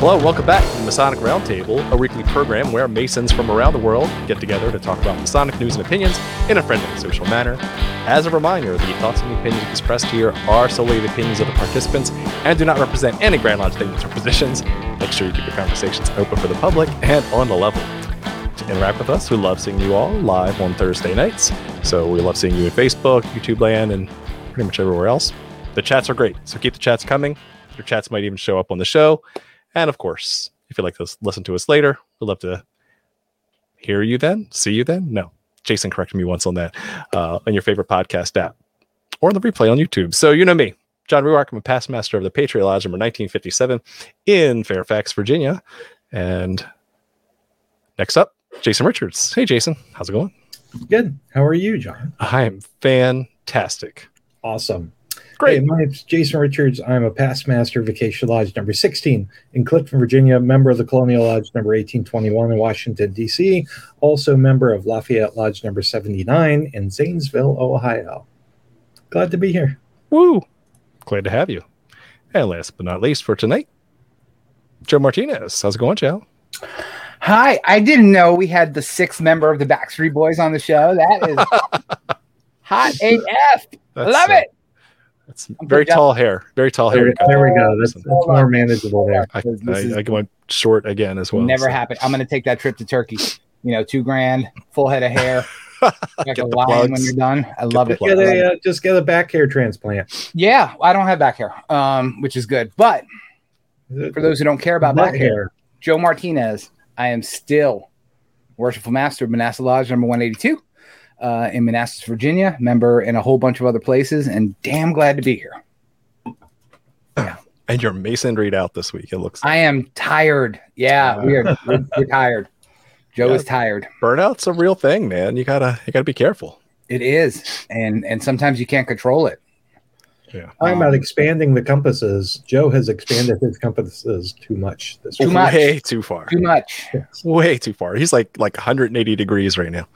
Hello, welcome back to the Masonic Roundtable, a weekly program where Masons from around the world get together to talk about Masonic news and opinions in a friendly and social manner. As a reminder, the thoughts and opinions expressed here are solely the opinions of the participants and do not represent any Grand Lodge statements or positions. Make sure you keep your conversations open for the public and on the level. To interact with us, we love seeing you all live on Thursday nights. So we love seeing you in Facebook, YouTube land, and pretty much everywhere else. The chats are great, so keep the chats coming. Your chats might even show up on the show. And of course, if you'd like to listen to us later, we'd love to hear you then, see you then. No, Jason corrected me once on that uh, on your favorite podcast app or the replay on YouTube. So you know me, John Ruark. I'm a past master of the Patriot Lodge number 1957 in Fairfax, Virginia. And next up, Jason Richards. Hey, Jason, how's it going? Good. How are you, John? I am fantastic. Awesome. Great. Hey, my name's Jason Richards. I'm a past master of Acacia Lodge number 16 in Clifton, Virginia, member of the Colonial Lodge number 1821 in Washington, D.C., also member of Lafayette Lodge number 79 in Zanesville, Ohio. Glad to be here. Woo! Glad to have you. And last but not least for tonight, Joe Martinez. How's it going, Joe? Hi, I didn't know we had the sixth member of the Backstreet Boys on the show. That is hot AF. I love it. That's very good, tall hair. Very tall hair. There, there we go. That's, that's more manageable there. I, This is- I, I went short again as well. Never so. happened. I'm going to take that trip to Turkey. You know, two grand, full head of hair, like Get a the lion when you're done. I love it. plugs. Get a, uh, just get a back hair transplant. Yeah, I don't have back hair, um, which is good. But for those who don't care about Butt back hair, Joe Martinez, I am still worshipful master of Manassas Lodge number 182 uh, in Manassas, Virginia, member in a whole bunch of other places, and damn glad to be here. Yeah. And your Mason read out this week. It looks I am tired. Yeah, we are we're, we're tired. Joe is tired. burnout's a real thing, man. You gotta you gotta be careful. It is, and and sometimes you can't control it. Yeah. Talking about expanding the compasses, Joe has expanded his compasses too much this Too week. much. Way too far. Too much. Way too far. He's like like 180 degrees right now.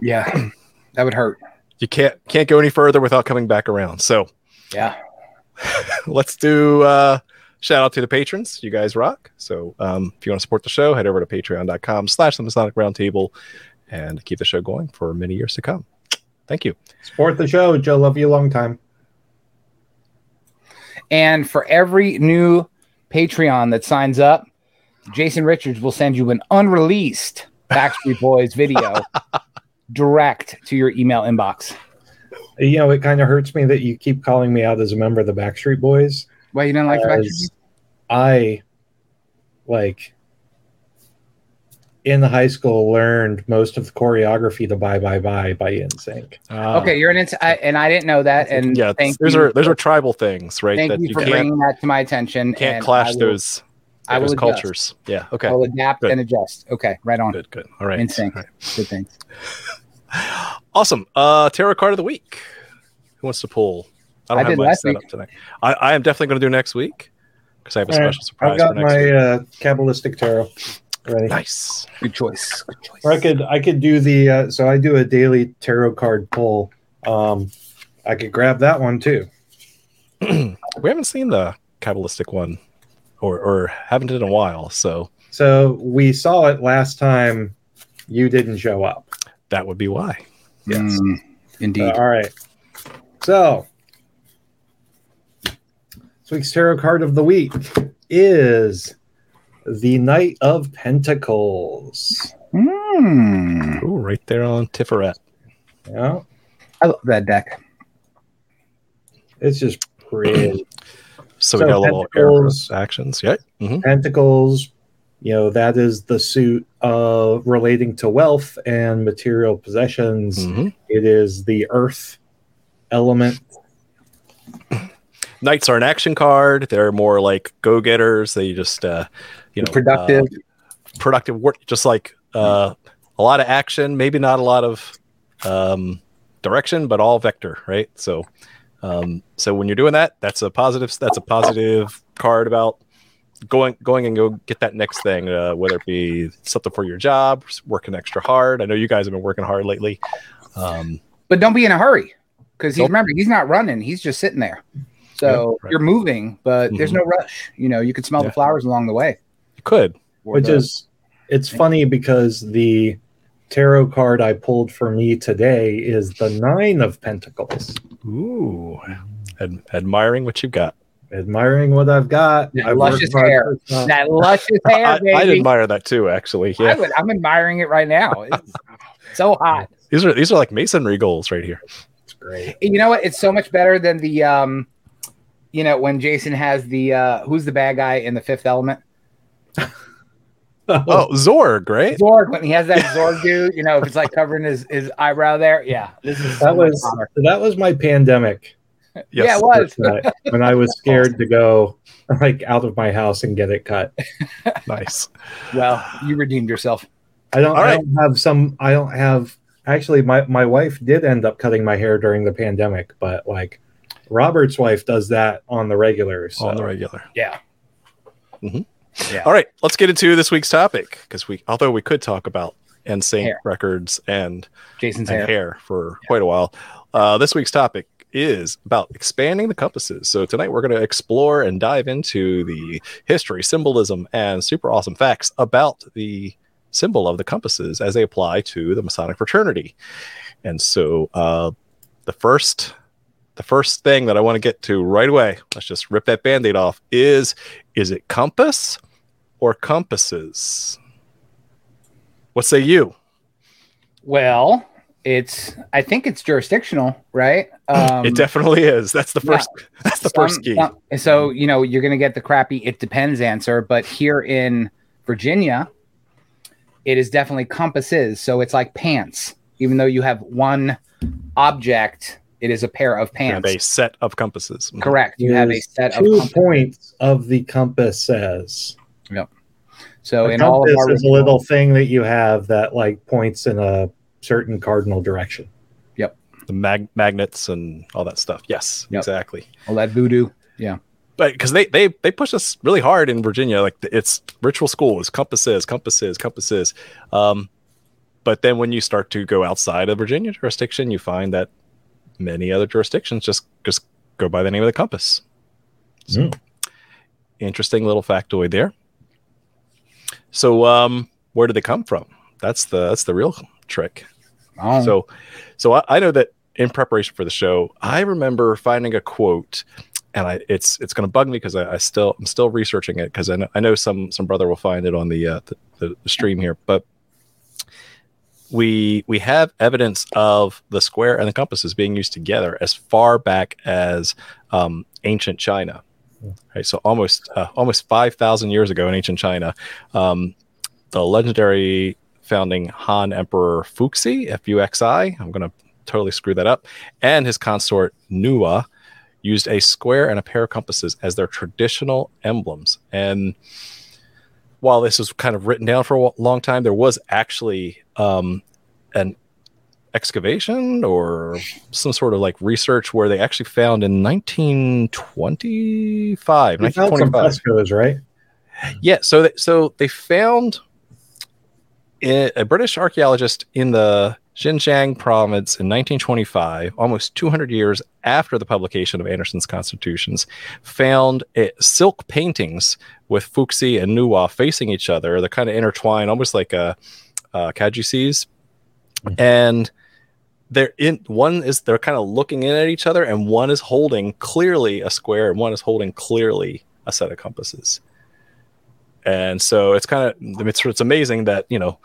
Yeah, that would hurt. You can't can't go any further without coming back around. So Yeah. let's do uh shout out to the patrons you guys rock so um if you want to support the show head over to patreon.com slash the masonic roundtable and keep the show going for many years to come thank you Support the show. Joe, love you a long time. And for every new Patreon that signs up, Jason Richards will send you an unreleased Backstreet Boys video direct to your email inbox. You know, it kind of hurts me that you keep calling me out as a member of the Backstreet Boys. Why you didn't like the Backstreet Boys? I, like, in the high school, learned most of the choreography to "Bye Bye Bye" by NSYNC. Ah. Okay, you're an ins- I, and I didn't know that. And yeah thank those you, are those are tribal things right thank that you you for can't bringing that to my attention. can't and clash will- those I will those adjust. cultures yeah okay I will adapt Good. and adjust. Okay, right on. good good all right, In sync. All right. Good things. awesome uh tarot card of the week who wants to pull i don't I have did my last setup tonight I, I am definitely going to do next week because i have a All right, special surprise I've got for next my week uh, Kabbalistic tarot ready. nice Good choice. Good choice. Or I could I could do the uh, so I do a daily tarot card pull. Um, I could grab that one too. we haven't seen the kabbalistic one or or haven't did in a while so So we saw it last time. You didn't show up. that would be why yes Mm, indeed. Uh, all right. So this week's tarot card of the week is the Knight of Pentacles. Mm, Ooh, right there on tiferet Yeah, I love that deck. it's just pretty. So, So we got a little arrow Pentacles- actions. Yeah. Hmm Pentacles, you know, that is the suit of relating to wealth and material possessions. hmm It is the earth element. knights are an action card. They're more like go-getters. They just uh you know Productive. uh, productive work just like uh a lot of action maybe not a lot of um direction but all vector right? So um so when you're doing that that's a positive that's a positive card about going going and go get that next thing uh, whether it be something for your job working extra hard i know you guys have been working hard lately um but don't be in a hurry because he's Nope. remember he's not running he's just sitting there so Yeah, right. you're moving but there's Mhm. no rush you know you can smell Yeah. the flowers along the way You could. which the- is it's funny because the tarot card I pulled for me today is the nine of pentacles. Ooh. Ad- admiring what you've got. Admiring what I've got. That I've luscious hair. for that luscious hair, I, baby. I'd admire that too, actually. I Yeah. would, I'm admiring it right now. It's so hot. These are these are like masonry goals right here. It's great. You know what? It's so much better than the um, you know, when Jason has the uh, who's the bad guy in the Fifth Element? Oh, Zorg, right? Zorg. When he has that Zorg dude, you know, if it's like covering his his eyebrow there. Yeah, this is that was hotter. that was my pandemic. Yeah, it was. when I- when I was scared to go like out of my house and get it cut. nice. Well, you redeemed yourself. I don't, All I don't have some. I don't have. Actually, my my wife did end up cutting my hair during the pandemic, but like Robert's wife does that on the regular. So On the regular. Yeah. Mhm. Yeah. All right, let's get into this week's topic because we, although we could talk about NSYNC records and, Jason's and hair. hair. for quite a while, uh, this week's topic is about expanding the compasses. So tonight we're going to explore and dive into the history, symbolism, and super awesome facts about the symbol of the compasses as they apply to the Masonic fraternity. And so uh, the first the first thing that I want to get to right away, let's just rip that band-aid off, is is it compass or compasses? What say you? Well, it's I think it's jurisdictional, right? Um, it definitely is. That's the yeah. first that's the some- first key. some- so you know you're going to get the crappy "it depends" answer, but here in Virginia, it is definitely compasses. So it's like pants, even though you have one object, it is a pair of You have pants. a set of compasses. Mhm. Correct. You have a Is set of two compasses. points of the compass says. So a in all of compass our is a little thing that you have that like points in a certain cardinal direction. Yep. The mag- magnets and all that stuff. Yes, Yep. exactly. all that voodoo. Yeah. But because they they they push us really hard in Virginia, like it's ritual school is compasses, compasses, compasses. Um, but then when you start to go outside of Virginia jurisdiction, you find that many other jurisdictions just just go by the name of the compass. So, Mm. interesting little factoid there. So, um, where did they come from? That's the that's the real trick. Oh, So, so I, I know that in preparation for the show, I remember finding a quote, and I it's it's going to bug me because I, I still I'm still researching it because I know, I know some some brother will find it on the uh, the, the stream here, but we we have evidence of the square and the compasses being used together as far back as um, ancient China. Right, so almost uh, almost five thousand years ago in ancient China, um, the legendary founding Han Emperor Fuxi, F U X I, I'm going to totally screw that up, and his consort Nuwa used a square and a pair of compasses as their traditional emblems. And while this was kind of written down for a long time, there was actually um, an excavation or some sort of like research where they actually found in 1925, You found some 1925 frescoes, right? yeah, so they, so they found a British archaeologist in the Xinjiang province in 1925, almost 200 years after the publication of Anderson's constitutions, found uh, silk paintings with Fuxi and Nuwa facing each other. They're kind of intertwined, almost like a, a caduceus. And they're in one is they're kind of looking in at each other, and one is holding clearly a square, and one is holding clearly a set of compasses. And so it's kind of it's, it's amazing that you know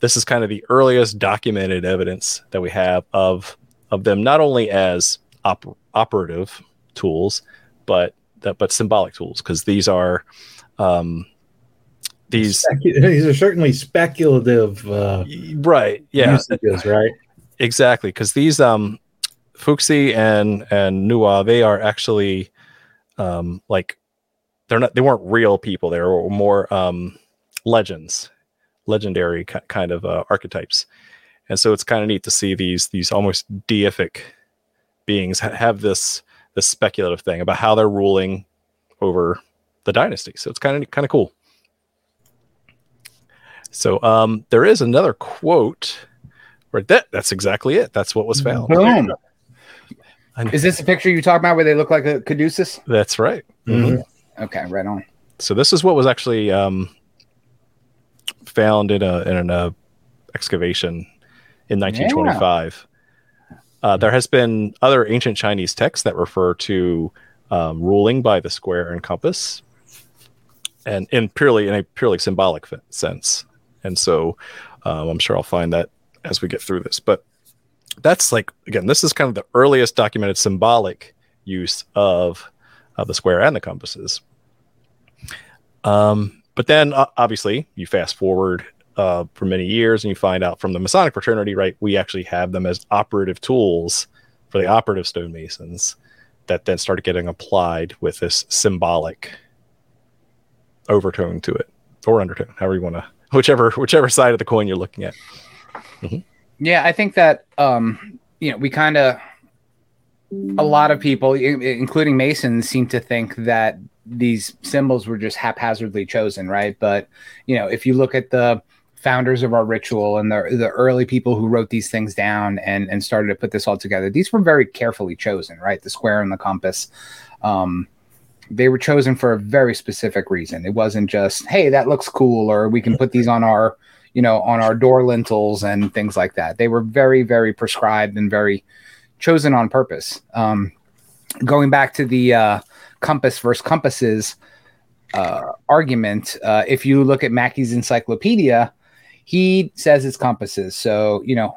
this is kind of the earliest documented evidence that we have of of them not only as op- operative tools but that but symbolic tools because these are um these Specu- these are certainly speculative uh, right yeah. usages, right? exactly because these um fuxi and and nuwa they are actually um like they're not they weren't real people. They were more um legends legendary ki- kind of uh, archetypes. And so it's kind of neat to see these these almost deific beings ha- have this this speculative thing about how they're ruling over the dynasty. So it's kind of kind of cool so um there is another quote where that that's exactly it that's what was found boom. Is this a picture you talking about where they look like a caduceus? that's right Mhm. Okay, right on. so this is what was actually um, found in a in an uh, excavation in 1925. Uh, there has been other ancient Chinese texts that refer to um, ruling by the square and compass, and in purely in a purely symbolic f- sense. And so, um, I'm sure I'll find that as we get through this. But that's like again, this is kind of the earliest documented symbolic use of of the square and the compasses. Um, but then uh, obviously you fast forward uh, for many years and you find out from the Masonic fraternity, right? We actually have them as operative tools for the operative stonemasons that then started getting applied with this symbolic overtone to it or undertone, however you want to, whichever whichever side of the coin you're looking at. Yeah, I think that um, you know we kind of a lot of people, i- including Masons, seem to think that these symbols were just haphazardly chosen, right? But you know, if you look at the founders of our ritual and the the early people who wrote these things down and and started to put this all together, these were very carefully chosen, right? The square and the compass. Um, they were chosen for a very specific reason. It wasn't just, hey, that looks cool, or we can put these on our, you know, on our door lintels and things like that. They were very, very prescribed and very chosen on purpose. Um, going back to the uh, compass versus compasses uh, argument, uh, if you look at Mackey's encyclopedia, he says it's compasses. So you know,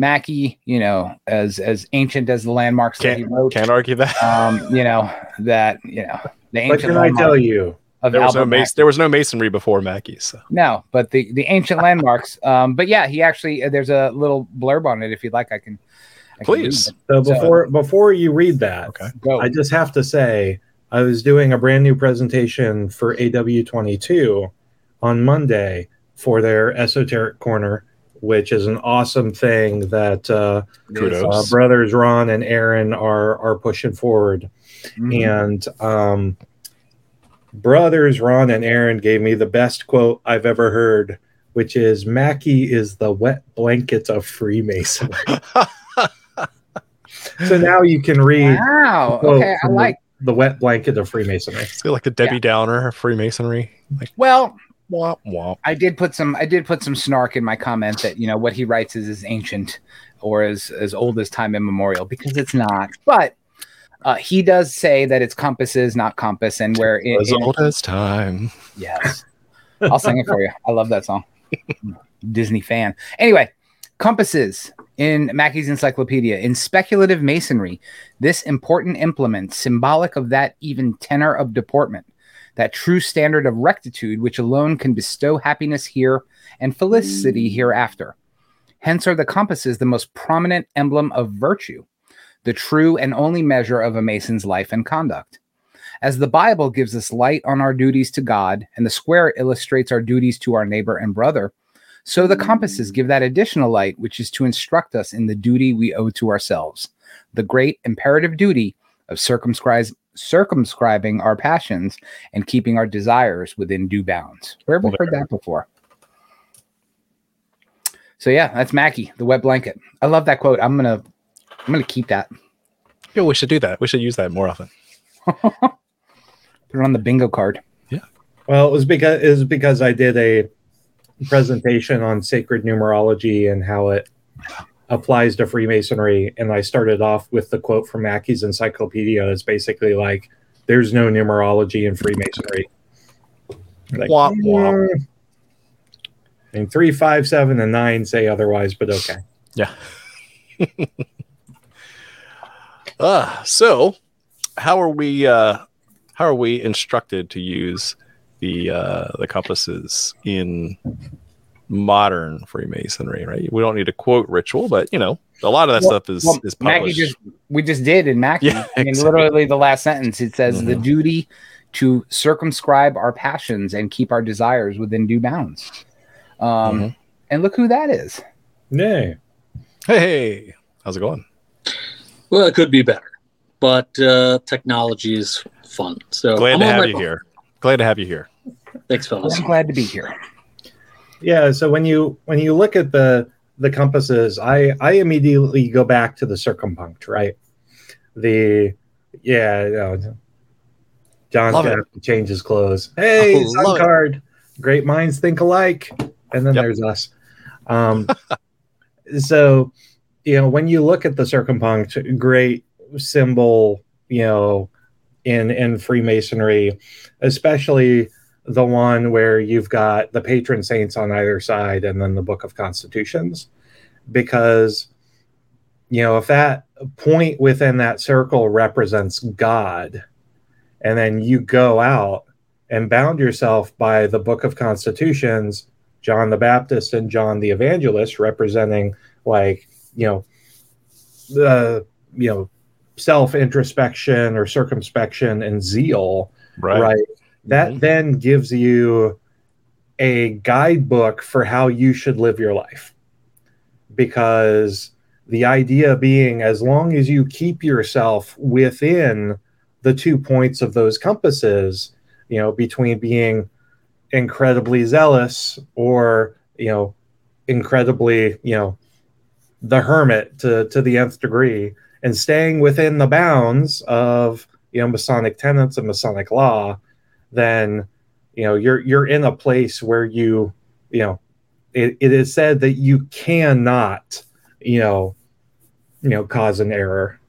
Mackey, you know, as as ancient as the landmarks that he Can't wrote, can't argue that. um, you know, that you know, the What ancient can I tell you? there was no Albert mas- there was no masonry before Mackey's. So. No, but the the ancient landmarks. Um, but yeah, he actually there's a little blurb on it. If you'd like, I can. I Please. it. So So- before before you read that, Okay. Go. I just have to say I was doing a brand new presentation for AW22 on Monday for their esoteric corner, which is an awesome thing that uh, uh, brothers Ron and Aaron are are pushing forward. Mhm. And um, brothers Ron and Aaron gave me the best quote I've ever heard, which is Mackey is the wet blanket of Freemasonry. so now you can read Wow. Okay, I from the- like. the wet blanket of Freemasonry. It's like the Debbie Downer of Freemasonry. Like Well, womp womp. I did put some. I did put some snark in my comment that you know what he writes is as ancient or as as old as time immemorial because it's not. But uh, he does say that it's compasses, not compass, and where it, As old as time. Yes. I'll sing it for you. I love that song. Disney fan. Anyway, compasses in Mackey's encyclopedia. In speculative masonry, this important implement, symbolic of that even tenor of deportment, that true standard of rectitude which alone can bestow happiness here and felicity mm. hereafter. Hence are the compasses the most prominent emblem of virtue, the true and only measure of a mason's life and conduct. As the Bible gives us light on our duties to God, and the square illustrates our duties to our neighbor and brother, so the compasses mm. give that additional light, which is to instruct us in the duty we owe to ourselves, the great imperative duty of circumscribe, circumscribing our passions and keeping our desires within due bounds. Where have we heard that before? So yeah, that's Mackey, the wet blanket. I love that quote. I'm gonna, I'm gonna keep that. Yeah, we should do that. We should use that more often. Put it on the bingo card. Yeah. Well, it was because it was because I did a presentation on sacred numerology and how it applies to Freemasonry, and I started off with the quote from Mackey's encyclopedia. It's basically like, "There's no numerology in Freemasonry." Like, Womp womp. "Mm." And three, five, seven, and nine say otherwise, but okay. Yeah. uh, so how are we uh how are we instructed to use the uh the compasses in modern Freemasonry, right? We don't need to quote ritual, but you know, a lot of that Well- stuff is Well, is Mackey published. just we just did in Mackey. Yeah, I mean, exactly. literally the last sentence it says the Mhm. duty to circumscribe our passions and keep our desires within due bounds. Um, Mhm. and look who that is. Nay. Hey, hey, how's it going? Well, it could be better, but uh, technology is fun. So Glad I'm to have you phone. here. Glad to have you here. Thanks, fellas. I'm glad to be here. Yeah, so when you when you look at the the compasses, I I immediately go back to the circumpunct, right? The yeah, you know, John's Love gonna it. have to change his clothes. Hey, Oh, sun love it. card. Great minds think alike. and then Yep. there's us. Um, so, you know, when you look at the circumpunct, great symbol, you know, in in Freemasonry, especially the one where you've got the patron saints on either side and then the Book of Constitutions, because you know if that point within that circle represents God, and then you go out and bound yourself by the Book of Constitutions, John the Baptist and John the Evangelist, representing like you know the you know self introspection or circumspection and zeal right, that Mhm. then gives you a guidebook for how you should live your life because the idea being as long as you keep yourself within the two points of those compasses you know between being incredibly zealous or you know incredibly you know the hermit to to the nth degree and staying within the bounds of you know masonic tenets and masonic law then you know you're you're in a place where you you know it, it is said that you cannot you know you know cause an error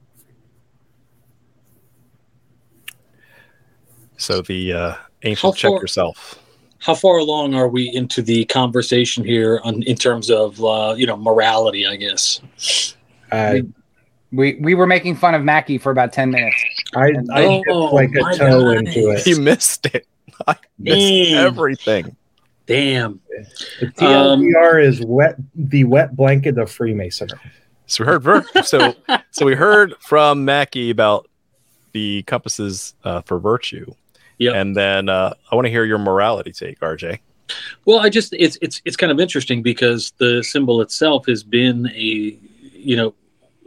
So the uh, How ancient check yourself. How far along are we into the conversation here on, in terms of uh, you know morality? I guess. uh, We we were making fun of Mackey for about ten minutes. I i Oh, dipped like a toe God. into it You missed it. I missed Mm. everything. Damn. the Um, is wet the wet blanket of freemasonry So we heard so so we heard from Mackey about the compasses uh, for virtue. Yep. And then uh, I want to hear your morality take, RJ. Well, I just it's it's it's kind of interesting because the symbol itself has been a you know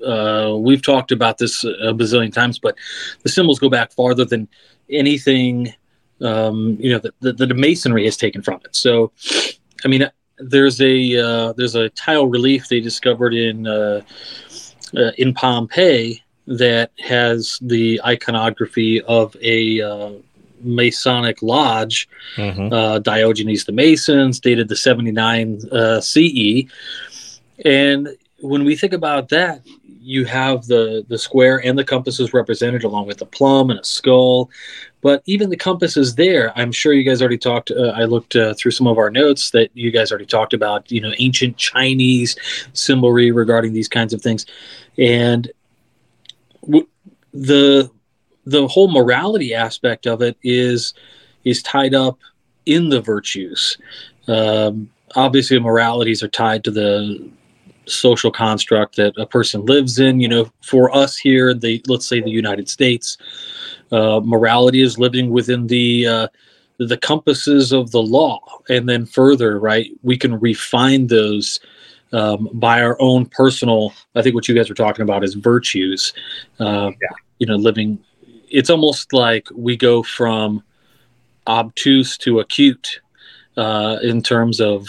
uh, we've talked about this a bazillion times, but the symbols go back farther than anything um, you know that the, the masonry has taken from it. So, I mean, there's a uh, there's a tile relief they discovered in uh, uh, in Pompeii that has the iconography of a uh, Masonic lodge uh, Diogenes the Masons, dated the 79 uh, CE. And when we think about that, you have the, the square and the compasses represented along with a plum and a skull. But even the compasses there, I'm sure you guys already talked. Uh, I looked uh, through some of our notes that you guys already talked about, you know, ancient Chinese symbolry regarding these kinds of things. And w- the the whole morality aspect of it is is tied up in the virtues. Um, obviously, moralities are tied to the social construct that a person lives in. You know, for us here, the let's say the United States, uh, morality is living within the uh, the compasses of the law, and then further, right, we can refine those. Um, by our own personal, I think what you guys were talking about is virtues. Uh, You know, living. It's almost like we go from obtuse to acute uh, in terms of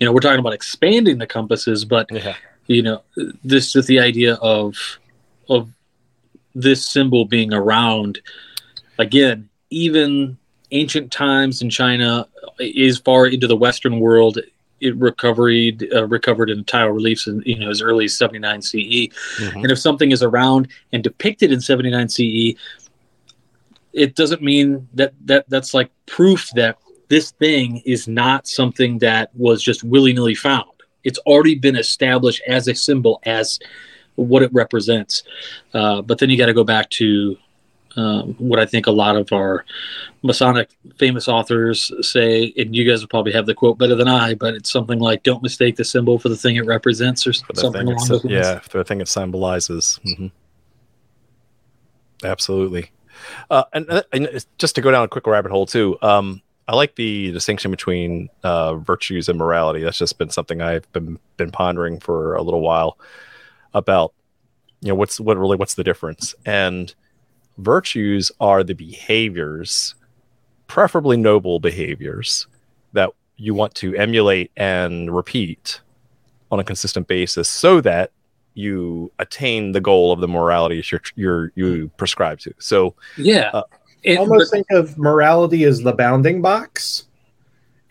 you know we're talking about expanding the compasses but Yeah. you know this is the idea of of this symbol being around again even ancient times in china is far into the western world it recovered uh, recovered in tile reliefs in you know as early as 79 ce Mhm. and if something is around and depicted in 79 CE, it doesn't mean that, that that's like proof that this thing is not something that was just willy nilly found. It's already been established as a symbol, as what it represents. Uh, but then you got to go back to um, what I think a lot of our Masonic famous authors say, and you guys will probably have the quote better than I, but it's something like, "Don't mistake the symbol for the thing it represents," or something along those lines. yeah, for the thing it symbolizes. Mhm. Absolutely. Uh, and, uh, and just to go down a quick rabbit hole too, um, I like the distinction between uh, virtues and morality. That's just been something I've been been pondering for a little while about, you know, what's what really what's the difference? And virtues are the behaviors, preferably noble behaviors, that you want to emulate and repeat on a consistent basis, so that you attain the goal of the morality you're, you're you prescribe to. So Yeah. Uh, And- almost but- think of morality as the bounding box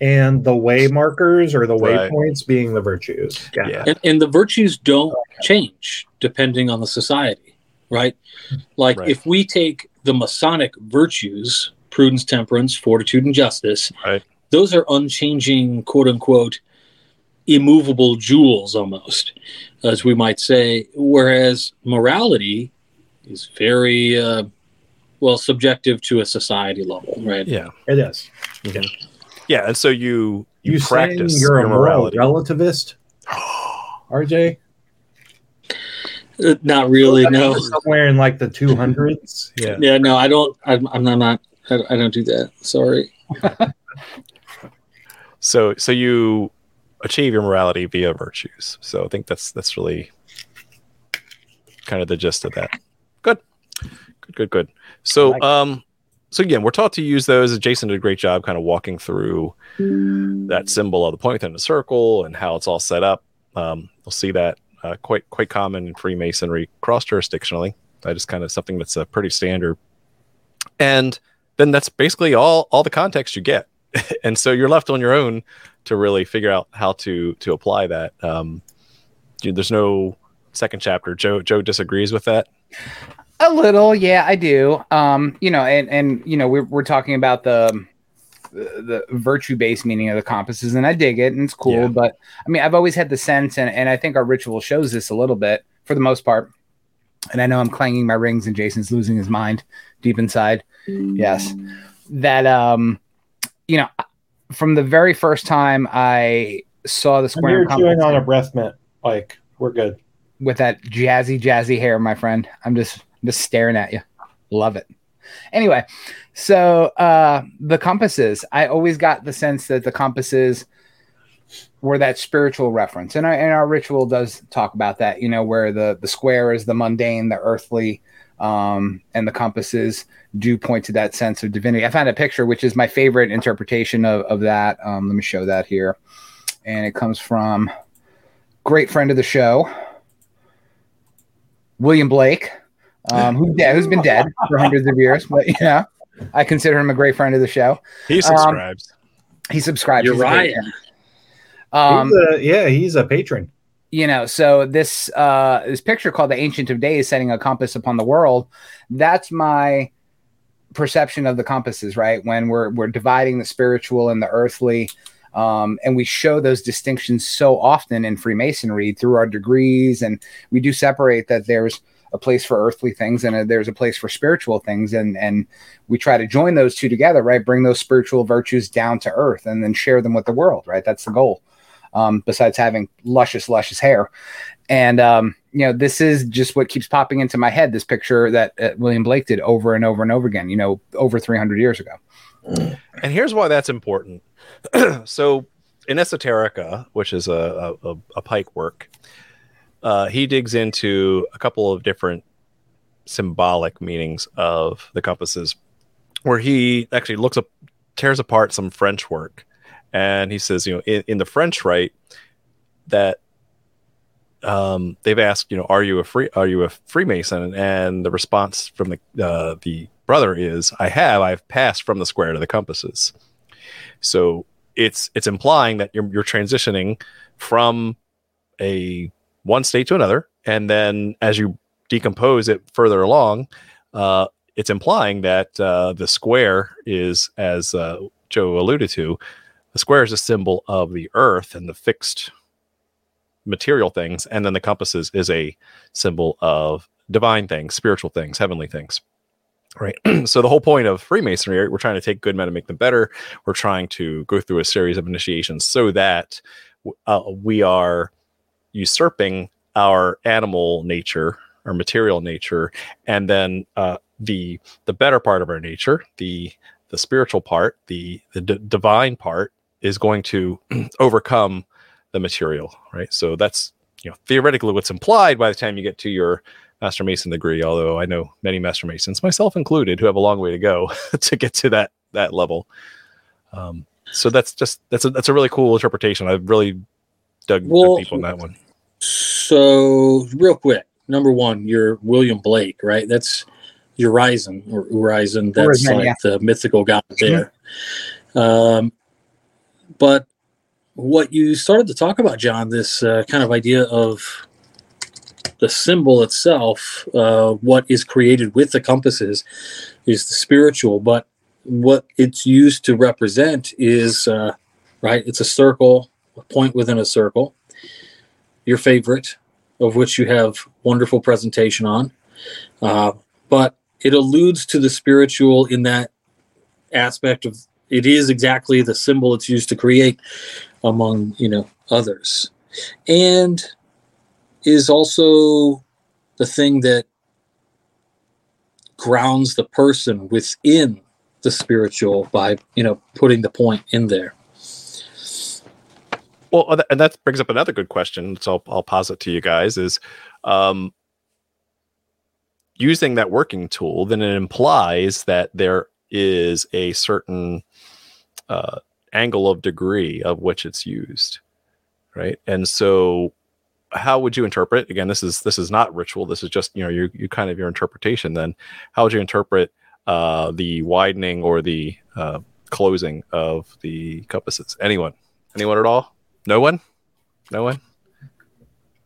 and the way markers or the Right. waypoints being the virtues. Yeah. and, and the virtues don't change depending on the society right like Right. if we take the masonic virtues prudence temperance fortitude and justice Right. those are unchanging quote unquote immovable jewels almost as we might say whereas morality is very uh, well subjective to a society level right Yeah. It is. Yeah. yeah And so you you, You, practice you're a your moral morality. relativist, RJ? Uh, not really no Somewhere in like the 200s. yeah. yeah no i don't i'm, I'm not I, I don't do that sorry So so you achieve your morality via virtues. So I think that's that's really kind of the gist of that. Good. Good, good, good. So like um so again, we're taught to use those. Jason did a great job kind of walking through that symbol of the point within the circle and how it's all set up. Um, you'll see that uh, quite quite common in Freemasonry cross jurisdictionally. That is kind of something that's uh, pretty standard. And then that's basically all all the context you get. and so you're left on your own to really figure out how to to apply that. Um, there's no second chapter. Joe Joe disagrees with that. A little, yeah, I do. Um, you know, and and you know, we're we're talking about the the virtue based meaning of the compasses, and I dig it, and it's cool. Yeah. But I mean, I've always had the sense, and and I think our ritual shows this a little bit for the most part. And I know I'm clanging my rings, and Jason's losing his mind deep inside. Yes, that um, you know, from the very first time I saw the square and chewing on a breath mint. Like, we're good. with that jazzy, jazzy hair, my friend. I'm just just staring at you. Love it. Anyway, so uh the compasses, I always got the sense that the compasses were that spiritual reference. And our and our ritual does talk about that, you know, where the the square is the mundane, the earthly, um, and the compasses do point to that sense of divinity. I found a picture which is my favorite interpretation of, of that. Um, let me show that here. And it comes from great friend of the show, William Blake, um, who's dead, who's been dead for hundreds of years, but you know, I consider him a great friend of the show. He subscribes. He subscribes. He's a Uriah. great- Um, He's a- yeah, he's a patron. you know, so this uh, this picture called the Ancient of Days, setting a compass upon the world. That's my perception of the compasses, right? When we're we're dividing the spiritual and the earthly. Um, and we show those distinctions so often in Freemasonry through our degrees, and we do separate that there's a place for earthly things and a, there's a place for spiritual things, and and we try to join those two together, right? Bring those spiritual virtues down to earth, and then share them with the world, right? That's the goal. Um, besides having luscious, luscious hair, and um, you know, this is just what keeps popping into my head. This picture that uh, William Blake did over and over and over again. You know, over 300 years ago. And here's why that's important. so in Esoterika, which is a, a, a Pike work, uh, he digs into a couple of different symbolic meanings of the compasses, where he actually looks up, tears apart some French work, and he says, you know, in, in the French rite, that um, they've asked, you know, are you a free, are you a Freemason? And the response from the uh, the brother is, I have, I've passed from the square to the compasses. So it's it's implying that you're you're transitioning from a one state to another, and then as you decompose it further along, uh, it's implying that uh, the square is, as uh, Joe alluded to, the square is a symbol of the earth and the fixed material things, and then the compasses is a symbol of divine things, spiritual things, heavenly things. Right. so the whole point of Freemasonry, we're trying to take good men and make them better. We're trying to go through a series of initiations so that uh, we are usurping our animal nature, our material nature, and then uh, the the better part of our nature, the the spiritual part, the the d- divine part, is going to overcome the material. Right. So that's you know theoretically what's implied by the time you get to your master mason degree although i know many master masons myself included who have a long way to go to get to that that level um, so that's just that's a that's a really cool interpretation I've really dug, Well- dug deep on that one So, real quick, number one, you're William Blake, right? That's Urizen or Urizen. That's Urizen, like yeah. the mythical god there. Um, but what you started to talk about, John, this uh, kind of idea of the symbol itself, uh, what is created with the compasses, is the spiritual, but what it's used to represent is uh, right. It's a circle, a point within a circle. Your favorite, of which you have wonderful presentation on, uh, but it alludes to the spiritual in that aspect of it is exactly the symbol it's used to create among you know others. And is also the thing that grounds the person within the spiritual by you know putting the point in there well and that brings up another good question so i'll, I'll posit to you guys is um, using that working tool then it implies that there is a certain uh, angle of degree of which it's used right? And so how would you interpret again this is this is not ritual this is just you know you, you kind of your interpretation then. How would you interpret uh, the widening or the uh, closing of the compasses? Anyone? Anyone at all no one no one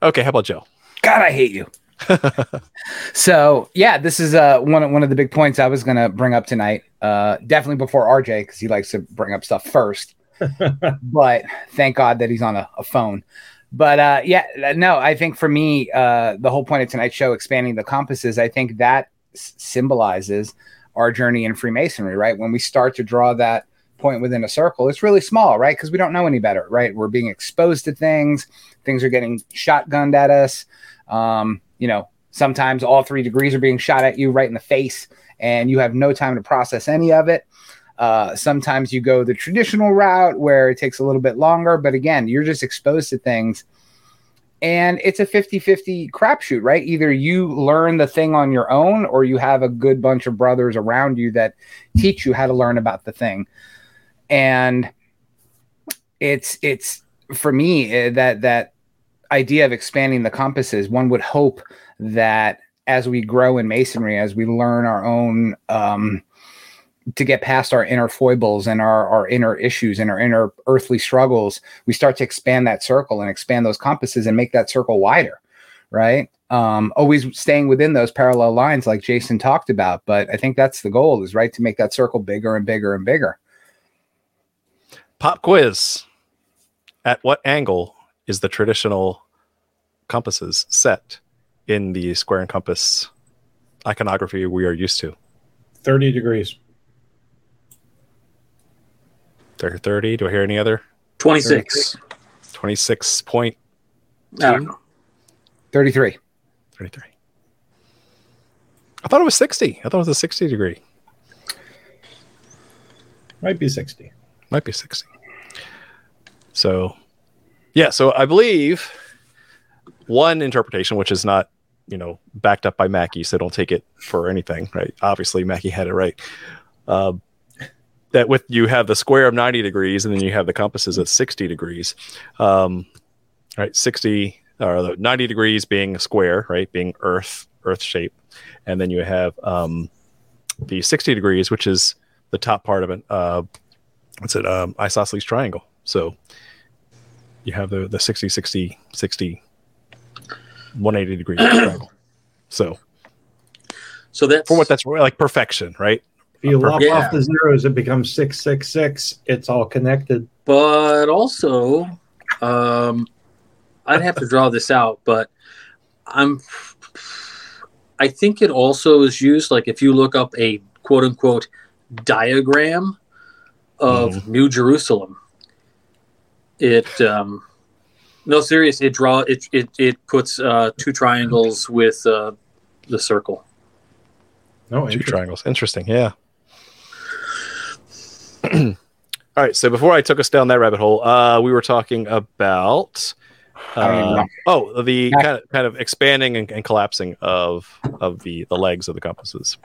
okay how about joe god i hate you so yeah, this is uh, one one of the big points I was gonna bring up tonight. Uh, definitely before RJ because he likes to bring up stuff first. but thank God that he's on a, a phone. But uh, yeah, no, I think for me, uh, the whole point of tonight's show, expanding the compasses, I think that s- symbolizes our journey in Freemasonry, right? When we start to draw that point within a circle, it's really small, right? Because we don't know any better, right? We're being exposed to things, things are getting shotgunned at us. Um, you know, sometimes all three degrees are being shot at you right in the face, and you have no time to process any of it. Uh, sometimes you go the traditional route where it takes a little bit longer, but again, you're just exposed to things. And it's a 50 50 crapshoot, right? Either you learn the thing on your own or you have a good bunch of brothers around you that teach you how to learn about the thing. And it's, it's for me eh, that, that idea of expanding the compasses, one would hope that as we grow in masonry, as we learn our own, um, to get past our inner foibles and our, our inner issues and our inner earthly struggles, we start to expand that circle and expand those compasses and make that circle wider, right? Um, always staying within those parallel lines, like Jason talked about. But I think that's the goal, is right to make that circle bigger and bigger and bigger. Pop quiz: At what angle is the traditional compasses set in the square and compass iconography we are used to? 30 degrees. 30. Do I hear any other? 26. 26 point. I don't know. 33. 33. I thought it was 60. I thought it was a 60 degree. Might be 60. Might be 60. So, yeah. So I believe one interpretation, which is not, you know, backed up by Mackey, so don't take it for anything, right? Obviously, Mackey had it right. Uh, that with you have the square of 90 degrees and then you have the compasses at 60 degrees. Um, right, 60 or the 90 degrees being a square, right, being Earth, Earth shape, and then you have um, the 60 degrees, which is the top part of it. Uh, what's it? Um, isosceles triangle. So you have the the 60, 60, 60, 180 degree triangle. So So that's for what that's like perfection, right? If you lop Yeah. off the zeros, it becomes 666. It's all connected. but also um i'd have to draw this out but i'm i think it also is used like if you look up a quote unquote diagram of new jerusalem it um no serious it draw it it, it puts uh two triangles with uh the circle No, Two triangles. Interesting. Yeah. All right. So before I took us down that rabbit hole, uh, we were talking about I don't even uh, oh the kind of kind of expanding and, and collapsing of of the the legs of the compasses.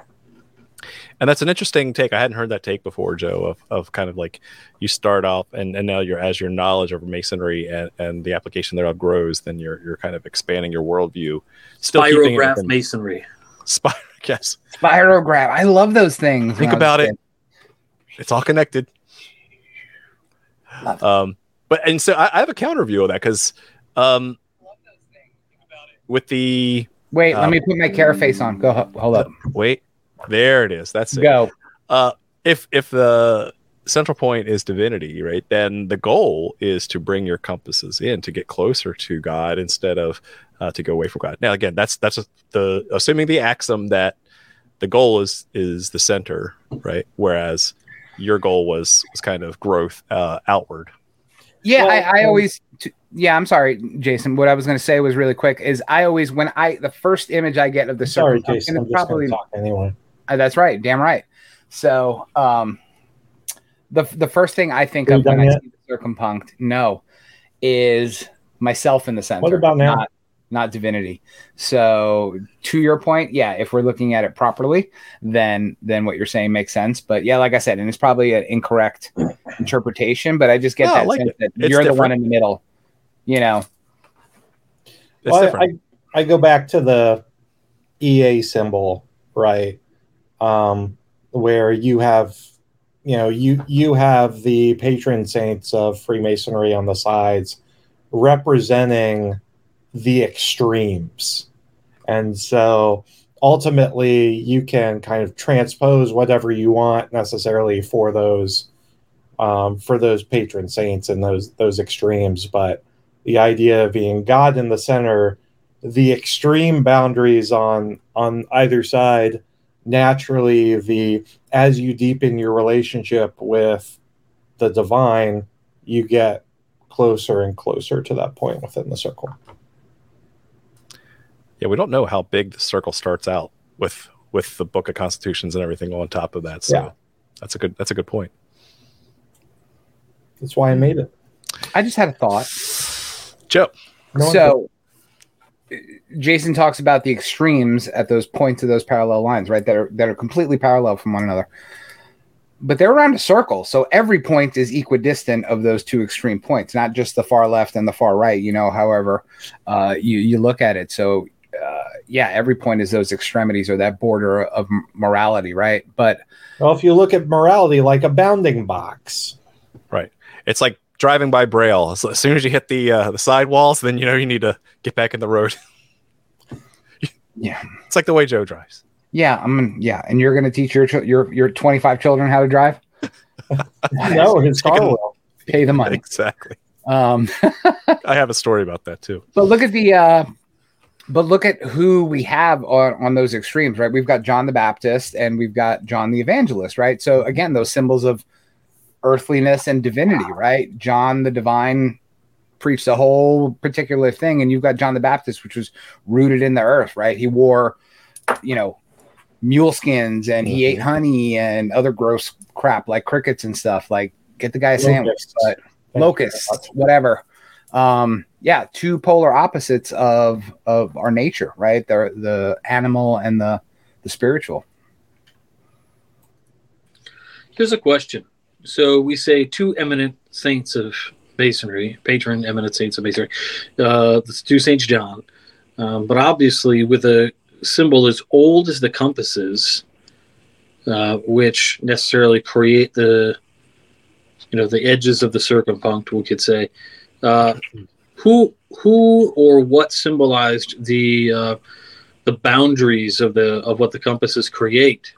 And that's an interesting take. I hadn't heard that take before, Joe, of, of kind of like you start off and, and now you're as your knowledge of masonry and, and the application thereof grows, then you're you're kind of expanding your worldview. Still spirograph within- masonry Spy- yes. Spirograph. I love those things. Think when I was about it. kid. It's all connected. Love. Um, but and so I, I have a counter view of that because um, with the Wait, let Um, me put my care face on. Go, hold up. wait, there it is. That's it. Go. Uh, if if the central point is divinity, right, then the goal is to bring your compasses in to get closer to God instead of uh, to go away from God. Now, again, that's that's the assuming the axiom that the goal is is the center, right? Whereas your goal was was kind of growth uh, outward. Yeah, Well, I, I um, always. T- yeah, I'm sorry, Jason. What I was going to say was really quick. Is I always when I the first image I get of the Sorry, circle, Jason. and I'm it's just probably going to talk anyway. Uh, that's right. Damn right. So, um, the the first thing I think Are of when done I see the circumpunct, no, is myself in the center. What about now? Not, not divinity. So, to your point, yeah, if we're looking at it properly, then then what you're saying makes sense. But yeah, like I said, and it's probably an incorrect interpretation, but I just get No, that like sense it. that It's you're the one in the middle. You know, It's Well, different. I, I go back to the EA symbol, right? Um, where you have, you know, you you have the patron saints of Freemasonry on the sides, representing the extremes, and so ultimately you can kind of transpose whatever you want necessarily for those um, for those patron saints and those those extremes, but the idea of being God in the center, the extreme boundaries on on either side, naturally the as you deepen your relationship with the divine, you get closer and closer to that point within the circle. yeah, we don't know how big the circle starts out with with the Book of Constitutions and everything on top of that. So Yeah. that's a good that's a good point. That's why I made it. I just had a thought. Joe, No one- so Jason talks about the extremes at those points of those parallel lines, right? That are that are completely parallel from one another. But they're around a circle, so every point is equidistant of those two extreme points, not just the far left and the far right. You know, however uh, you you look at it. So uh, yeah, every point is those extremities or that border of m- morality, right? But well, if you look at morality like a bounding box, right? it's like driving by Braille. So as soon as you hit the uh, the sidewalls, then you know you need to get back in the road. yeah, It's like the way Joe drives. yeah, I'm yeah, and you're going to teach your your your 25 children how to drive. no, his car Taking- will. Pay the money. Exactly. Um, I have a story about that too. But look at the uh but look at who we have on, on those extremes, right? We've got John the Baptist and we've got John the Evangelist, right? So again, those symbols of earthliness and divinity, right? John the divine preached a whole particular thing, and you've got John the Baptist, which was rooted in the earth, right? He wore, you know, mule skins and he ate honey and other gross crap like crickets and stuff. Like get the guy a sandwich, but Thank locusts, whatever. Um, yeah, two polar opposites of of our nature, right? The the animal and the the spiritual. Here's a question. So we say two eminent saints of masonry, patron eminent saints of masonry, uh, the two Saints John. Um, but obviously, with a symbol as old as the compasses, uh, which necessarily create the, you know, the edges of the circumpunct, we could say, uh, who who or what symbolized the uh, the boundaries of the of what the compasses create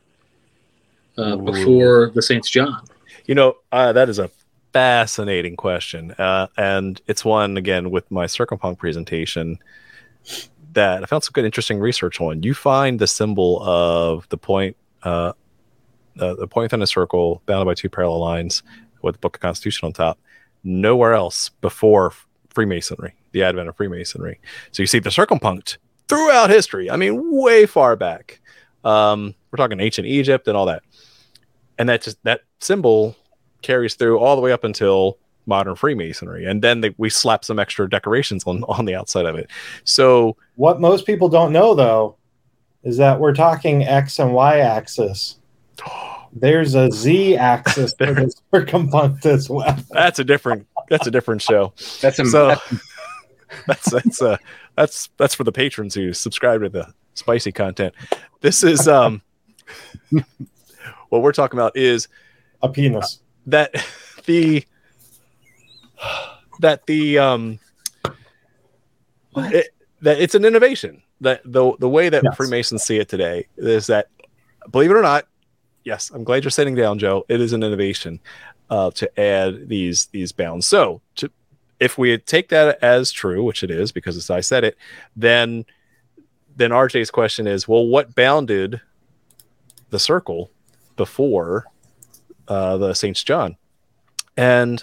uh, before the Saints John? You know, uh, that is a fascinating question. Uh, and it's one, again, with my Circumpunct presentation that I found some good, interesting research on. You find the symbol of the point, uh, uh, the point within a circle bounded by two parallel lines with the Book of Constitution on top, nowhere else before Freemasonry, the advent of Freemasonry. So you see the circumpunct throughout history. I mean, way far back. Um, we're talking ancient Egypt and all that. And that just that symbol carries through all the way up until modern Freemasonry, and then they, we slap some extra decorations on on the outside of it. So What most people don't know, though, is that we're talking X and Y axis. There's a Z axis for the circumpunct as well. that's a different that's a different show. That's a So that's- that's that's uh that's that's for the patrons who subscribe to the spicy content. This is um what we're talking about is A penis. that the that the um it, that it's an innovation that the the way that Yes. freemasons see it today is that believe it or not yes i'm glad you're sitting down joe it is an innovation uh, to add these these bounds so to if we take that as true which it is because as i said it then then rj's question is well what bounded the circle before uh, the saints john and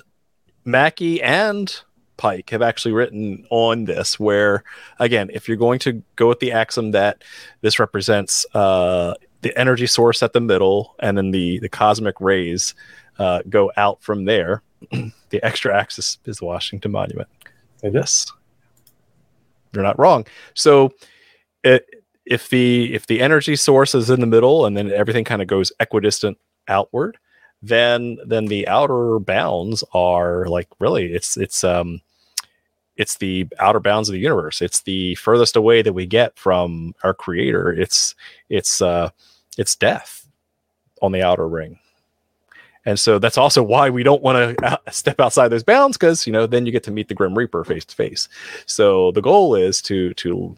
Mackey and Pike have actually written on this, where again, if you're going to go with the axiom that this represents uh, the energy source at the middle, and then the the cosmic rays uh, go out from there, the extra axis is the Washington Monument. Yes, you're not wrong. So, it, if the if the energy source is in the middle, and then everything kind of goes equidistant outward, then then the outer bounds are like really it's it's um it's the outer bounds of the universe. It's the furthest away that we get from our creator. It's it's uh it's death on the outer ring. And so that's also why we don't want to step outside those bounds because you know then you get to meet the grim reaper face to face. So the goal is to to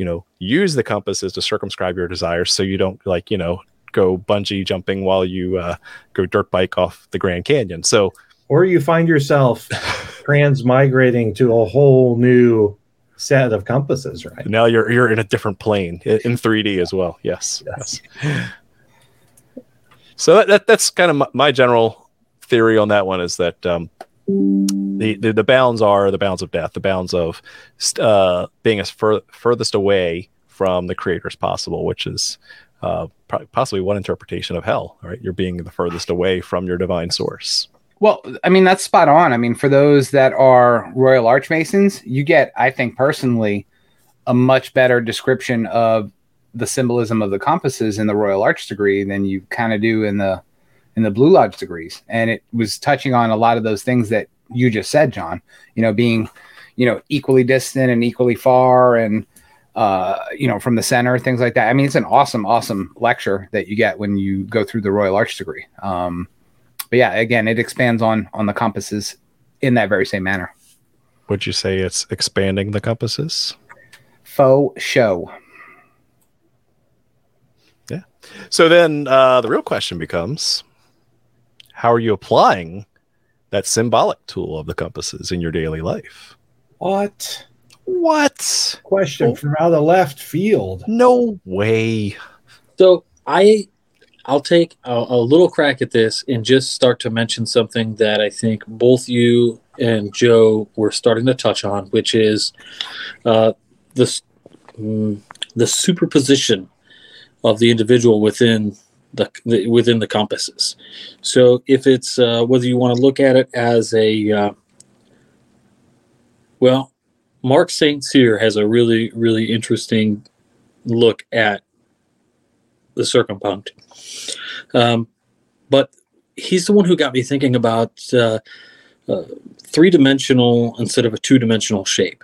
you know use the compasses to circumscribe your desires so you don't like you know go bungee jumping while you uh, go dirt bike off the Grand Canyon. So, Or you find yourself transmigrating to a whole new set of compasses, right? now you're you're in a different plane in 3D as well. Yes. Yes. yes. So that, that that's kind of my, my general theory on that one is that um, the, the the bounds are the bounds of death, the bounds of uh, being as fur- furthest away from the creator as possible, which is uh, possibly one interpretation of hell. Right, you're being the furthest away from your divine source. Well, I mean, that's spot on. I mean, for those that are Royal Archmasons, you get, I think personally, a much better description of the symbolism of the compasses in the Royal Arch degree than you kind of do in the in the Blue Lodge degrees. And it was touching on a lot of those things that you just said, John. You know, being, you know, equally distant and equally far and uh, you know, from the center, things like that. I mean, it's an awesome, awesome lecture that you get when you go through the Royal Arch degree. Um, but yeah, again, it expands on on the compasses in that very same manner. Would you say it's expanding the compasses? Faux show. Yeah. So then uh, the real question becomes how are you applying that symbolic tool of the compasses in your daily life? What? What? Question from out of left field. No way. So I, I'll take a, a little crack at this and just start to mention something that I think both you and Joe were starting to touch on, which is uh, this mm, the superposition of the individual within the, the within the compasses. So if it's uh, whether you want to look at it as a uh, well, Mark St. Cyr has a really really interesting look at the circumpunct. Um, but he's the one who got me thinking about uh, uh, three dimensional instead of a two dimensional shape.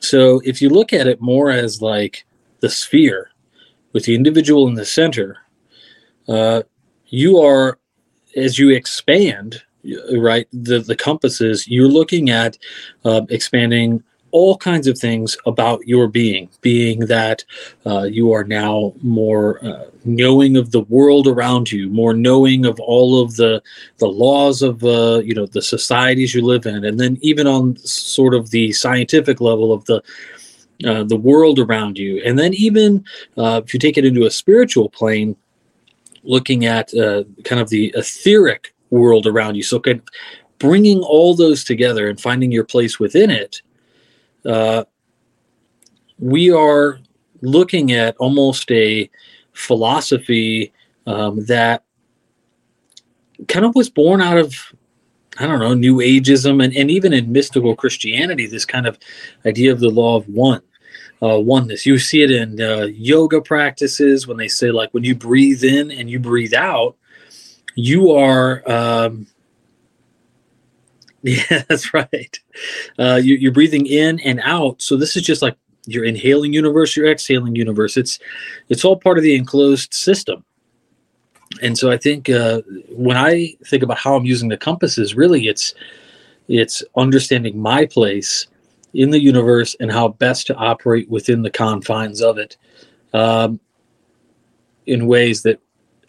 So if you look at it more as like the sphere with the individual in the center, uh, you are, as you expand, right, the, the compasses, you're looking at uh, expanding all kinds of things about your being, being that uh, you are now more uh, knowing of the world around you, more knowing of all of the the laws of uh, you know the societies you live in, and then even on sort of the scientific level of the uh, the world around you, and then even uh, if you take it into a spiritual plane, looking at uh, kind of the etheric world around you. So, kind of bringing all those together and finding your place within it uh, we are looking at almost a philosophy um, that kind of was born out of I don't know, New Ageism, and, and even in mystical Christianity, this kind of idea of the law of one, uh, oneness. You see it in uh, yoga practices when they say, like, when you breathe in and you breathe out, you are um, yeah, that's right. Uh, you, you're breathing in and out. So this is just like your inhaling universe, your exhaling universe. It's it's all part of the enclosed system. And so I think uh, when I think about how I'm using the compasses, really it's It's understanding my place in the universe and how best to operate within the confines of it um, in ways that,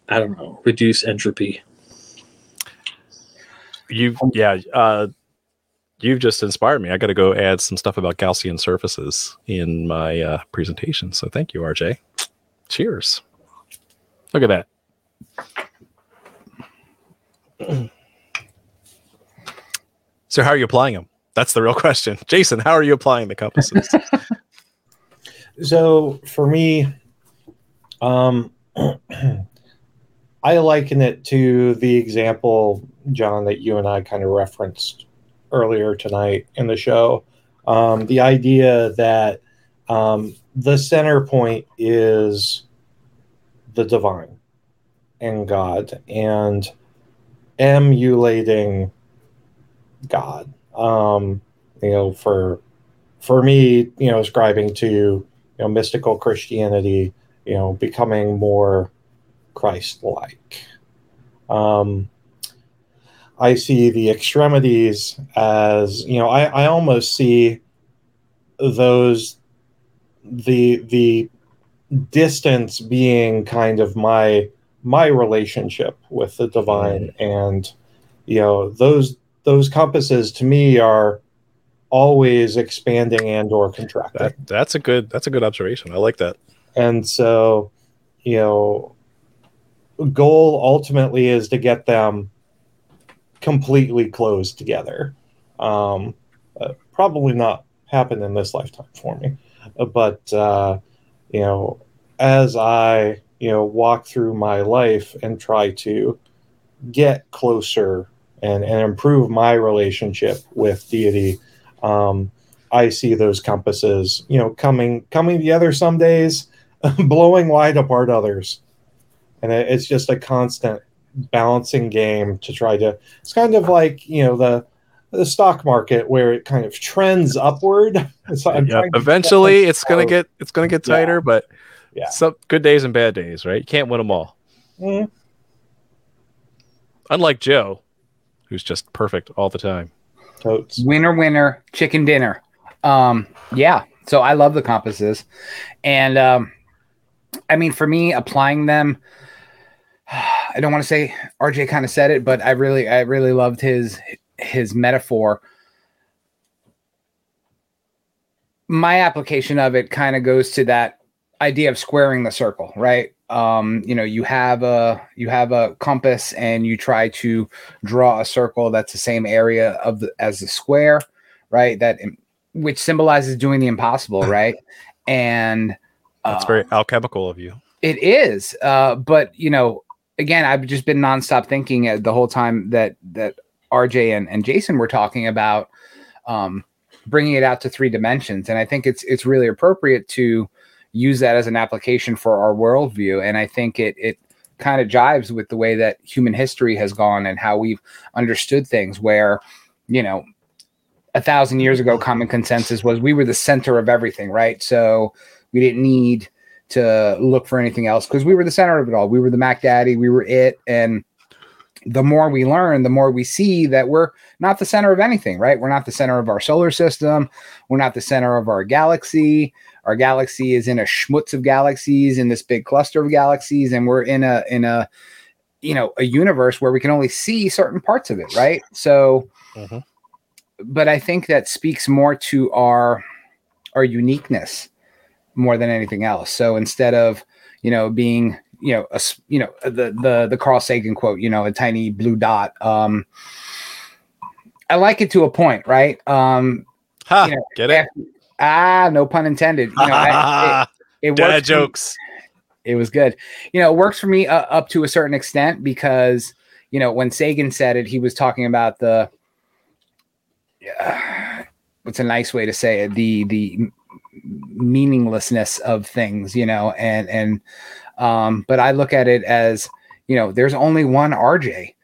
I don't know, reduce entropy. You, yeah, uh, you've just inspired me. I got to go add some stuff about Gaussian surfaces in my uh, presentation. So thank you, RJ. Cheers. Look at that. So how are you applying them? That's the real question. Jason, how are you applying the compasses? so for me, um, I liken it to the example, John, that you and I kind of referenced earlier tonight in the show. Um, the idea that um, the center point is the divine and God and emulating God. Um, you know, for for me, you know, ascribing to you know mystical Christianity, you know, becoming more Christ-like. Um, I see the extremities as you know, I, I almost see those the the distance being kind of my my relationship with the divine and you know those those compasses to me are always expanding and or contracting. That, that's a good that's a good observation. I like that. And so you know goal ultimately is to get them completely closed together. Um uh, probably not happen in this lifetime for me. But uh you know as i you know walk through my life and try to get closer and, and improve my relationship with deity um, i see those compasses you know coming coming together some days blowing wide apart others and it, it's just a constant balancing game to try to it's kind of like you know the the stock market where it kind of trends upward so yeah, eventually it's going to get it's going to get tighter yeah. but yeah. Some good days and bad days, right? You can't win them all. Mm. Unlike Joe, who's just perfect all the time. Totes. Winner, winner, chicken dinner. Um, yeah. So I love the compasses, and um, I mean, for me, applying them. I don't want to say RJ kind of said it, but I really, I really loved his his metaphor. My application of it kind of goes to that idea of squaring the circle, right? Um, you know, you have a you have a compass and you try to draw a circle that's the same area of the as the square, right? That which symbolizes doing the impossible, right? And uh, that's very alchemical of you. It is, uh, but you know, again, I've just been nonstop thinking the whole time that that RJ and, and Jason were talking about um, bringing it out to three dimensions, and I think it's it's really appropriate to use that as an application for our worldview. And I think it it kind of jives with the way that human history has gone and how we've understood things. Where you know, a thousand years ago, common consensus was we were the center of everything, right? So we didn't need to look for anything else because we were the center of it all. We were the Mac Daddy, we were it, and the more we learn, the more we see that we're not the center of anything, right? We're not the center of our solar system. We're not the center of our galaxy. Our galaxy is in a schmutz of galaxies in this big cluster of galaxies, and we're in a in a you know a universe where we can only see certain parts of it, right? So, mm-hmm. but I think that speaks more to our our uniqueness more than anything else. So instead of you know being you know a you know the the the Carl Sagan quote, you know, a tiny blue dot. Um, I like it to a point, right? Um, huh, you know, get it? Ah, no pun intended. You know, I, it, it Dad jokes. Me. It was good. You know, it works for me uh, up to a certain extent because you know when Sagan said it, he was talking about the. Uh, what's a nice way to say it? The the meaninglessness of things, you know, and and um, but I look at it as you know, there's only one RJ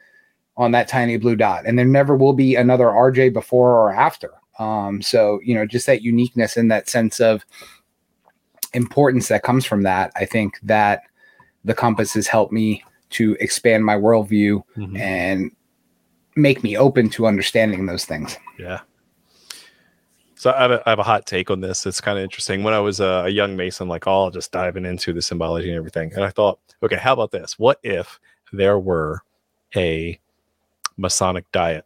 on that tiny blue dot, and there never will be another RJ before or after. Um, so, you know, just that uniqueness and that sense of importance that comes from that, I think that the compass has helped me to expand my worldview mm-hmm. and make me open to understanding those things. Yeah. So I have, a, I have a hot take on this. It's kind of interesting. When I was a, a young Mason, like all just diving into the symbology and everything, and I thought, okay, how about this? What if there were a Masonic diet?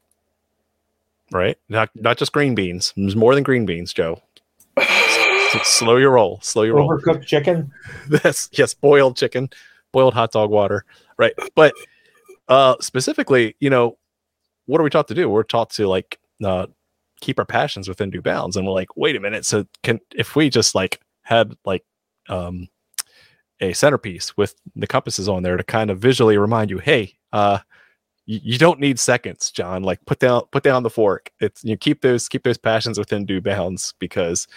Right? Not not just green beans. There's more than green beans, Joe. Slow your roll. Slow your roll. Overcooked chicken. Yes, yes, boiled chicken, boiled hot dog water. Right. But uh specifically, you know, what are we taught to do? We're taught to like uh keep our passions within due bounds. And we're like, wait a minute. So can if we just like had like um a centerpiece with the compasses on there to kind of visually remind you, hey, uh you, you don't need seconds, John. Like put down put down the fork. It's you keep those keep those passions within due bounds because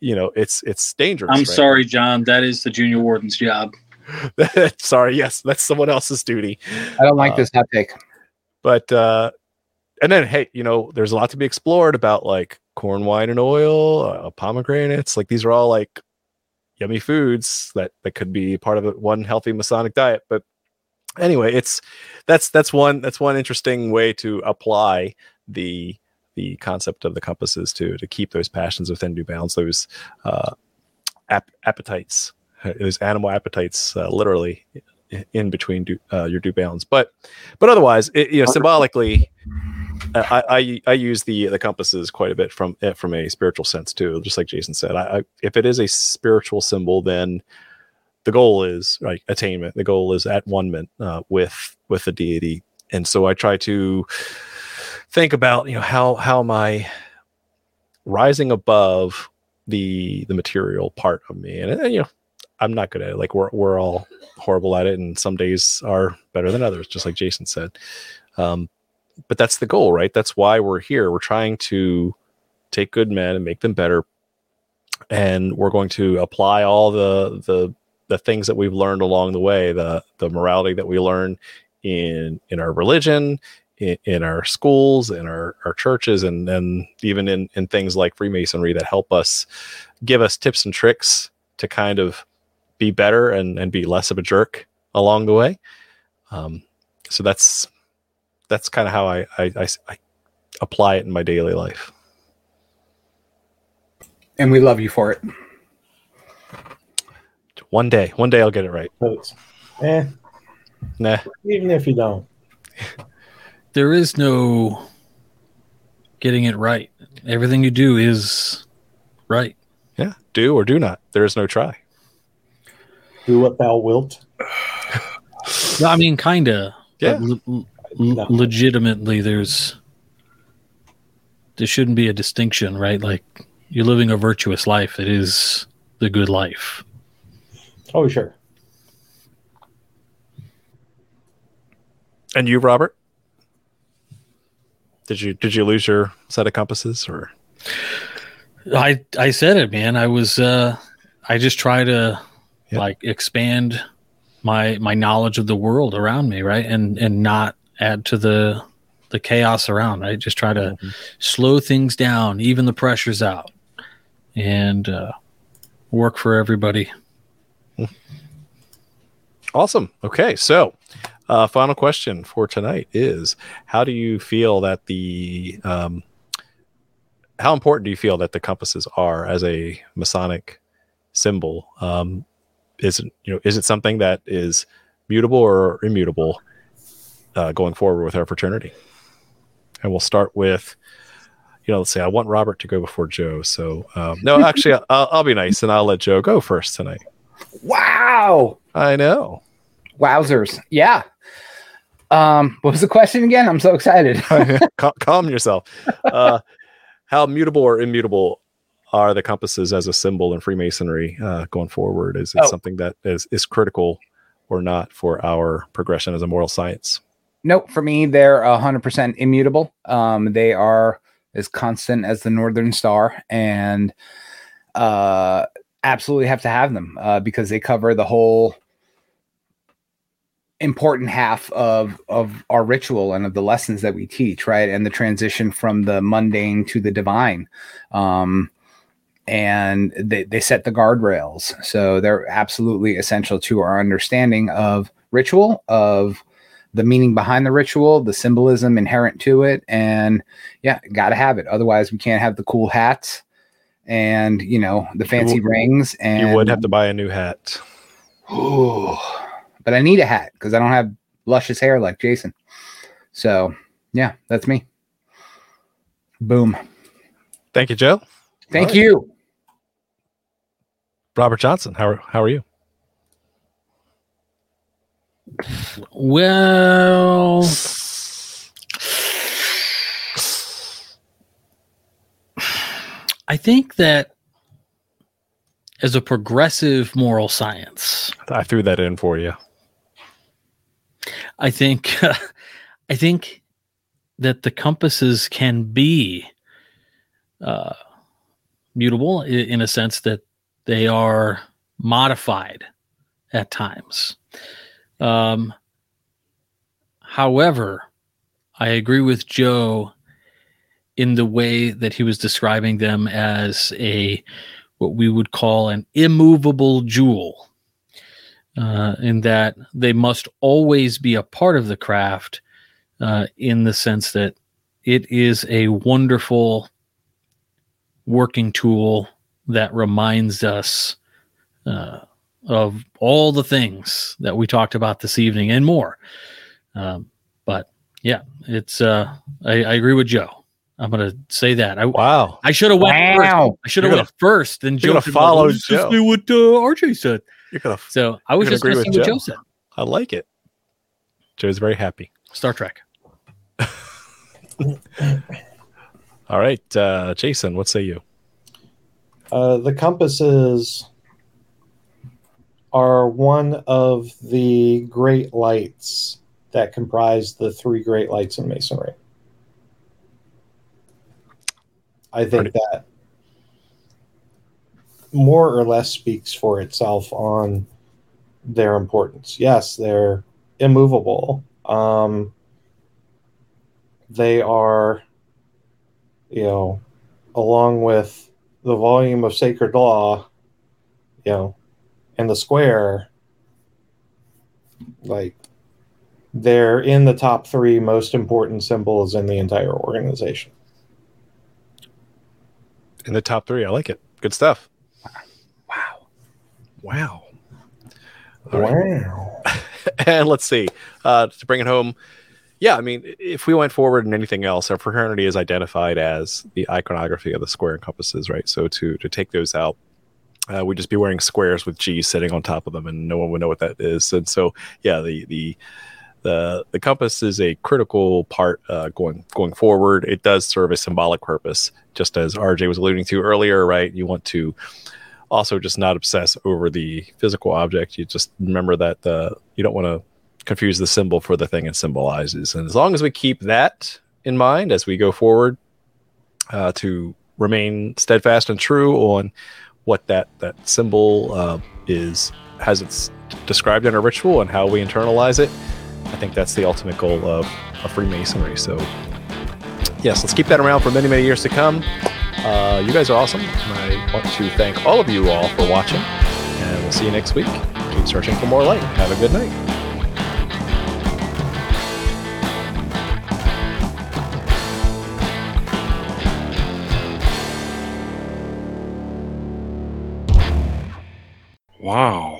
you know it's it's dangerous. I'm right? sorry, John. That is the junior warden's job. sorry, yes, that's someone else's duty. I don't like Uh, this hot take. But uh and then hey, you know, there's a lot to be explored about like corn, wine, and oil, uh, pomegranates. Like these are all like yummy foods that that could be part of a, one healthy Masonic diet. But anyway, it's that's that's one that's one interesting way to apply the the concept of the compasses to to keep those passions within due bounds, those uh, ap- appetites, uh, those animal appetites, uh, literally in between uh, your due bounds. But but otherwise, it, you know, symbolically, I, I I use the the compasses quite a bit from eh, from a spiritual sense too. Just like Jason said, I, I if it is a spiritual symbol, then the goal is right attainment. The goal is at one uh, with with the deity, and so I try to think about you know how how am I rising above the the material part of me, and, and you know I'm not good at it. Like we're we're all horrible at it, and some days are better than others, just like Jason said. Um, but that's the goal, right? That's why we're here. We're trying to take good men and make them better, and we're going to apply all the the the things that we've learned along the way, the the morality that we learn in in our religion, in, in our schools, in our our churches, and then even in in things like Freemasonry that help us give us tips and tricks to kind of be better and and be less of a jerk along the way. Um, so that's that's kind of how I, I, I, I apply it in my daily life. And we love you for it. One day, one day I'll get it right. Eh, Nah, even if you don't. There is no getting it right. Everything you do is right. yeah, do or do not. There is no try. Do what thou wilt. I mean, kind of. Yeah. Le- le- No. legitimately, there's there shouldn't be a distinction, right? Like you're living a virtuous life. It is the good life. Oh, sure. And you, Robert? Did you did you lose your set of compasses or I I said it, man. I was uh I just try to Yep. like expand my my knowledge of the world around me, right? And and not add to the the chaos around, right? Just try to Mhm. slow things down, even the pressure's out. And uh work for everybody. Awesome. Okay, so uh, final question for tonight is: How do you feel that the um, how important do you feel that the compasses are as a Masonic symbol? Um, is it you know is it something that is mutable or immutable uh, going forward with our fraternity? And we'll start with. You know, let's say I want Robert to go before Joe. So, um, no, actually, I'll, I'll be nice and I'll let Joe go first tonight. Wow. I know. Wowzers. Yeah. Um, what was the question again? I'm so excited. Cal- calm yourself. Uh, how mutable or immutable are the compasses as a symbol in Freemasonry uh, going forward? Is it Oh. something that is, is critical or not for our progression as a moral science? Nope, for me, they're hundred percent immutable. Um, they are as constant as the Northern Star, and uh, absolutely have to have them uh, because they cover the whole important half of of our ritual and of the lessons that we teach, right? And the transition from the mundane to the divine. Um, and they, they set the guardrails. So they're absolutely essential to our understanding of ritual, of the meaning behind the ritual, the symbolism inherent to it, and yeah, got to have it. Otherwise, we can't have the cool hats and you know the fancy rings. And You would have to buy a new hat. But I need a hat because I don't have luscious hair like Jason. So yeah, that's me. Boom. Thank you, Joe. Thank right. you. Robert Johnson, how are, how are you? Well, I think that as a progressive moral science, I threw that in for you. I think I think that the compasses can be uh, mutable in a sense that they are modified at times. Um, however, I agree with Joe in the way that he was describing them as a what we would call an immovable jewel uh, in that they must always be a part of the craft uh, in the sense that it is a wonderful working tool that reminds us uh, of all the things that we talked about this evening and more. Um, but yeah, it's uh, I, I agree with Joe. I'm gonna say that. I Wow. I should have went first. Wow. I should have went first. Then you're Joe gonna could follow go, "This is Joe." what uh, RJ said. You're gonna. So I was just gonna agree with what Joe. Joe said. I like it. Joe's very happy. Star Trek. All right, uh, Jason, what say you? Uh, the compasses are one of the great lights that comprise the three great lights in masonry. I think that more or less speaks for itself on their importance. Yes, they're immovable. Um, they are, you know, along with the volume of sacred law, you know, and the square, like they're in the top three most important symbols in the entire organization. In the top three, I like it. Good stuff. Wow. Wow. All right. Wow. and let's see uh, to bring it home yeah i mean if we went forward in anything else our fraternity is identified as the iconography of the square and compasses right so to to take those out uh, we'd just be wearing squares with G sitting on top of them, and no one would know what that is. And so, yeah, the the the the compass is a critical part uh, going going forward. It does serve a symbolic purpose, just as RJ was alluding to earlier. Right, you want to also just not obsess over the physical object. You just remember that uh, you don't want to confuse the symbol for the thing it symbolizes. And as long as we keep that in mind as we go forward, uh, to remain steadfast and true on what that that symbol uh, is has it's described in a ritual and how we internalize it. I think that's the ultimate goal of, of Freemasonry. So, yes, let's keep that around for many, many years to come. Uh, you guys are awesome. And I want to thank all of you all for watching, and we'll see you next week. Keep searching for more light. Have a good night. Wow.